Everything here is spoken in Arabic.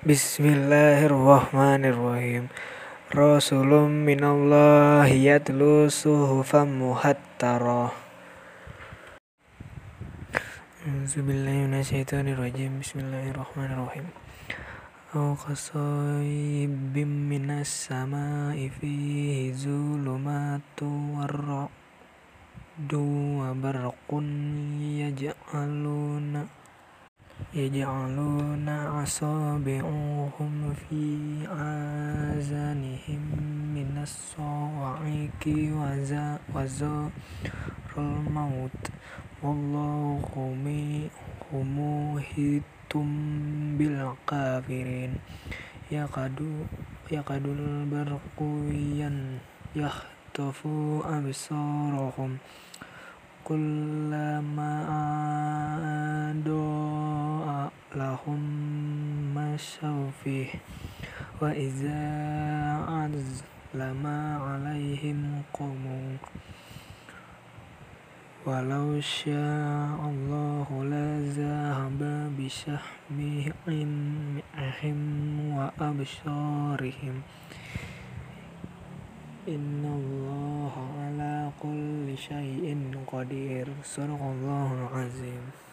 Bismillahirrahmanirrahim. Rasulun minallahi yatlu suhufan muhattara. Bismillahirrahmanirrahim. Bismillahirrahmanirrahim. Aw qasaybim minas sama'i fihi zulumatu warra'du wa barqun yaj'aluna yaj'aluna asabi'ahum fi azanihim minas sawa'iqi wa zarul maut wallahu muhitum bil kafirin yakadul barqu yakhtafu لهم مشوا فيه وإذا أظلم عليهم قوموا ولو شاء الله لذهب بشحمهم وأبشارهم إن الله على كل شيء قدير. صدق الله العظيم.